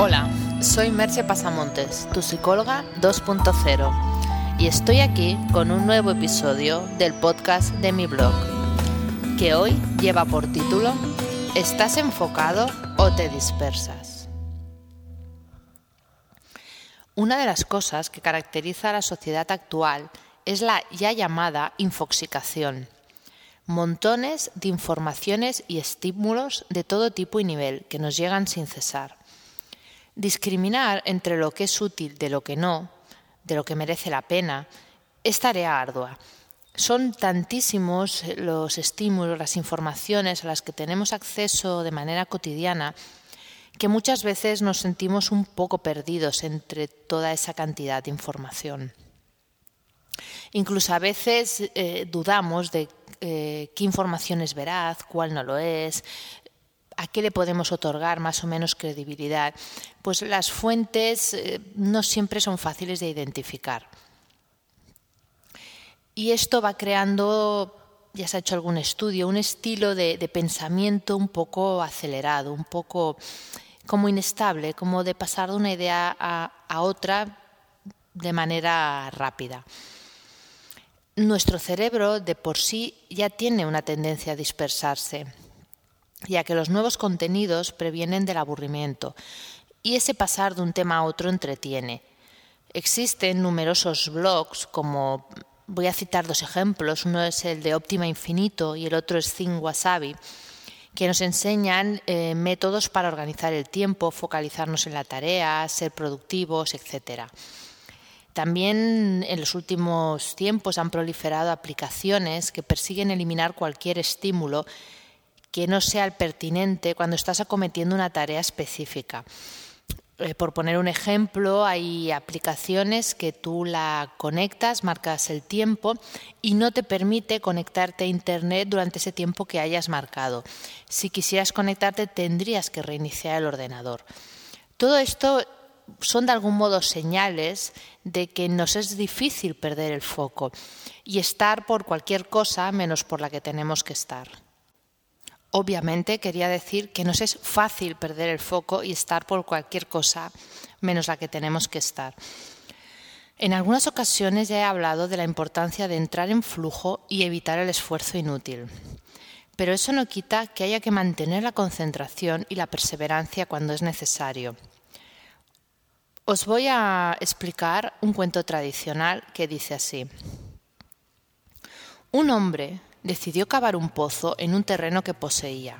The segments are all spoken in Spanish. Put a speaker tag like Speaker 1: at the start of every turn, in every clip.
Speaker 1: Hola, soy Merce Pasamontes, tu psicóloga 2.0, y estoy aquí con un nuevo episodio del podcast de mi blog, que hoy lleva por título ¿Estás enfocado o te dispersas? Una de las cosas que caracteriza a la sociedad actual es la ya llamada infoxicación. Montones de informaciones y estímulos de todo tipo y nivel que nos llegan sin cesar. Discriminar entre lo que es útil de lo que no, de lo que merece la pena, es tarea ardua. Son tantísimos los estímulos, las informaciones a las que tenemos acceso de manera cotidiana que muchas veces nos sentimos un poco perdidos entre toda esa cantidad de información. Incluso a veces eh, dudamos de eh, qué información es veraz, cuál no lo es, ¿A qué le podemos otorgar más o menos credibilidad? Pues las fuentes eh, no siempre son fáciles de identificar. Y esto va creando, ya se ha hecho algún estudio, un estilo de, pensamiento un poco acelerado, un poco como inestable, como de pasar de una idea a otra de manera rápida. Nuestro cerebro de por sí ya tiene una tendencia a dispersarse ya que los nuevos contenidos previenen del aburrimiento y ese pasar de un tema a otro entretiene. Existen numerosos blogs como voy a citar dos ejemplos, uno es el de Óptima Infinito y el otro es Think Wasabi, que nos enseñan eh, métodos para organizar el tiempo, focalizarnos en la tarea, ser productivos, etc. También en los últimos tiempos han proliferado aplicaciones que persiguen eliminar cualquier estímulo que no sea el pertinente cuando estás acometiendo una tarea específica. Eh, por poner un ejemplo, hay aplicaciones que tú la conectas, marcas el tiempo y no te permite conectarte a Internet durante ese tiempo que hayas marcado. Si quisieras conectarte tendrías que reiniciar el ordenador. Todo esto son de algún modo señales de que nos es difícil perder el foco y estar por cualquier cosa menos por la que tenemos que estar. Obviamente quería decir que nos es fácil perder el foco y estar por cualquier cosa menos la que tenemos que estar. En algunas ocasiones ya he hablado de la importancia de entrar en flujo y evitar el esfuerzo inútil. Pero eso no quita que haya que mantener la concentración y la perseverancia cuando es necesario. Os voy a explicar un cuento tradicional que dice así. Un hombre decidió cavar un pozo en un terreno que poseía.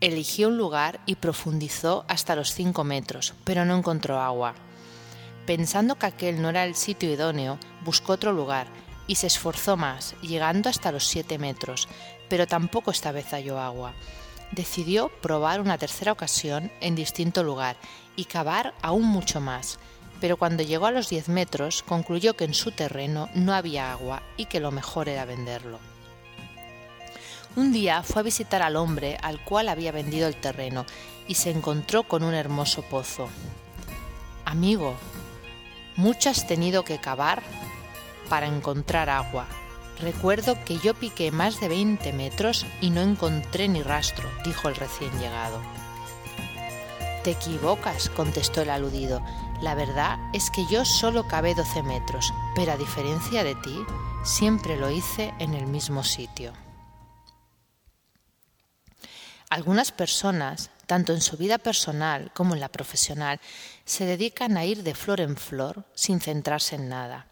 Speaker 1: Eligió un lugar y profundizó hasta los cinco metros, pero no encontró agua. Pensando que aquel no era el sitio idóneo, buscó otro lugar y se esforzó más, llegando hasta los siete metros, pero tampoco esta vez halló agua. Decidió probar una tercera ocasión en distinto lugar y cavar aún mucho más, pero cuando llegó a los diez metros concluyó que en su terreno no había agua y que lo mejor era venderlo. Un día fue a visitar al hombre al cual había vendido el terreno y se encontró con un hermoso pozo. Amigo, mucho has tenido que cavar para encontrar agua. Recuerdo que yo piqué más de 20 metros y no encontré ni rastro, dijo el recién llegado. Te equivocas, contestó el aludido. La verdad es que yo solo cavé 12 metros, pero a diferencia de ti, siempre lo hice en el mismo sitio. Algunas personas, tanto en su vida personal como en la profesional, se dedican a ir de flor en flor sin centrarse en nada.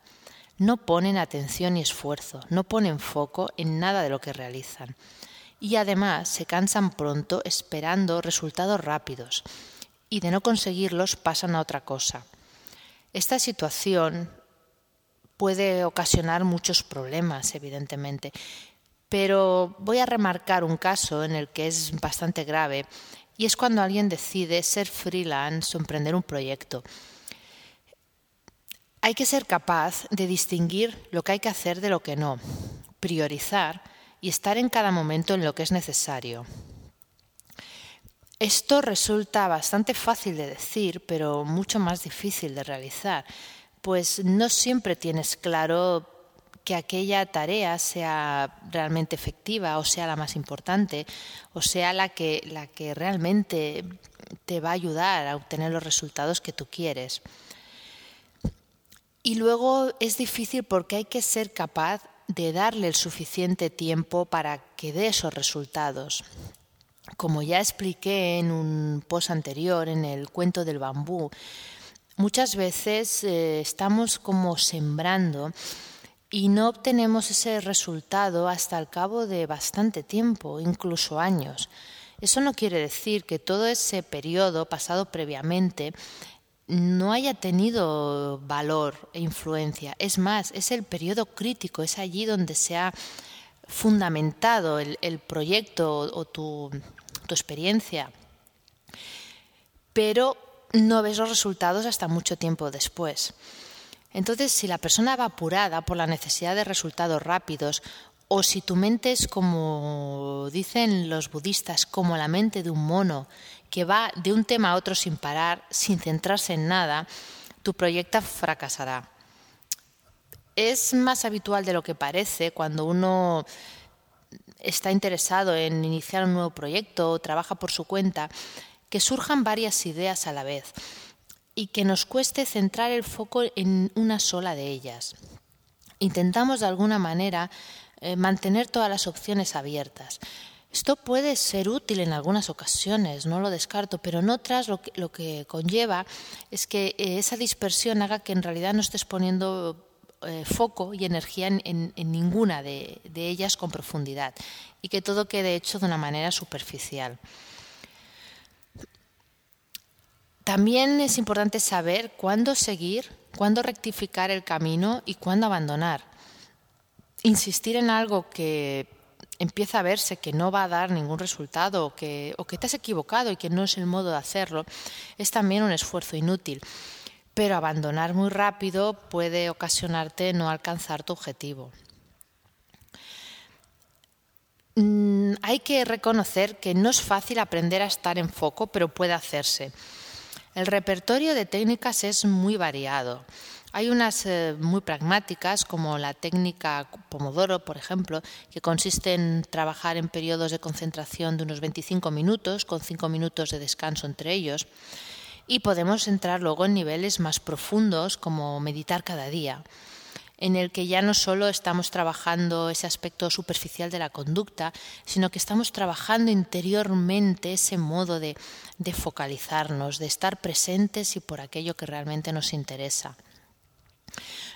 Speaker 1: No ponen atención y esfuerzo, no ponen foco en nada de lo que realizan. Y además se cansan pronto esperando resultados rápidos y de no conseguirlos pasan a otra cosa. Esta situación puede ocasionar muchos problemas, evidentemente, pero voy a remarcar un caso en el que es bastante grave y es cuando alguien decide ser freelance o emprender un proyecto. Hay que ser capaz de distinguir lo que hay que hacer de lo que no, priorizar y estar en cada momento en lo que es necesario. Esto resulta bastante fácil de decir, pero mucho más difícil de realizar, pues no siempre tienes claro que aquella tarea sea realmente efectiva o sea la más importante o sea la que, la que realmente te va a ayudar a obtener los resultados que tú quieres. Y luego es difícil porque hay que ser capaz de darle el suficiente tiempo para que dé esos resultados. Como ya expliqué en un post anterior, en el cuento del bambú, muchas veces eh, estamos como sembrando y no obtenemos ese resultado hasta el cabo de bastante tiempo, incluso años. Eso no quiere decir que todo ese periodo pasado previamente no haya tenido valor e influencia. Es más, es el periodo crítico, es allí donde se ha fundamentado el, proyecto o tu, tu experiencia. Pero no ves los resultados hasta mucho tiempo después. Entonces, si la persona va apurada por la necesidad de resultados rápidos, o si tu mente es como dicen los budistas, como la mente de un mono, que va de un tema a otro sin parar, sin centrarse en nada, tu proyecto fracasará. Es más habitual de lo que parece cuando uno está interesado en iniciar un nuevo proyecto o trabaja por su cuenta, que surjan varias ideas a la vez y que nos cueste centrar el foco en una sola de ellas. Intentamos de alguna manera eh, mantener todas las opciones abiertas. Esto puede ser útil en algunas ocasiones, no lo descarto, pero en otras lo que, conlleva es que eh, esa dispersión haga que en realidad no estés poniendo eh, foco y energía en, ninguna de, de, ellas con profundidad y que todo quede hecho de una manera superficial. También es importante saber cuándo seguir, cuándo rectificar el camino y cuándo abandonar. Insistir en algo que empieza a verse que no va a dar ningún resultado o que, o te has equivocado y que no es el modo de hacerlo, es también un esfuerzo inútil. Pero abandonar muy rápido puede ocasionarte no alcanzar tu objetivo. Mm, hay que reconocer que no es fácil aprender a estar en foco, pero puede hacerse. El repertorio de técnicas es muy variado. Hay unas eh, muy pragmáticas, como la técnica Pomodoro, por ejemplo, que consiste en trabajar en periodos de concentración de unos 25 minutos, con 5 minutos de descanso entre ellos. Y podemos entrar luego en niveles más profundos, como meditar cada día en el que ya no solo estamos trabajando ese aspecto superficial de la conducta, sino que estamos trabajando interiormente ese modo de, focalizarnos, de estar presentes y por aquello que realmente nos interesa.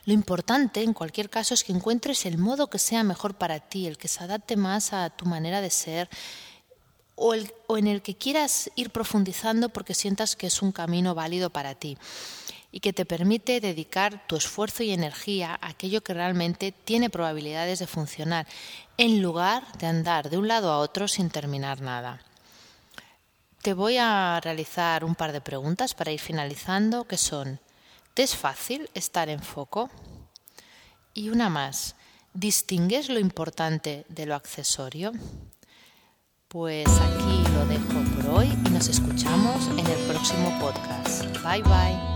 Speaker 1: Lo importante, en cualquier caso, es que encuentres el modo que sea mejor para ti, el que se adapte más a tu manera de ser o, o en el que quieras ir profundizando porque sientas que es un camino válido para ti y que te permite dedicar tu esfuerzo y energía a aquello que realmente tiene probabilidades de funcionar, en lugar de andar de un lado a otro sin terminar nada. Te voy a realizar un par de preguntas para ir finalizando, que son, ¿te es fácil estar en foco? Y una más, ¿distingues lo importante de lo accesorio? Pues aquí lo dejo por hoy y nos escuchamos en el próximo podcast. Bye bye.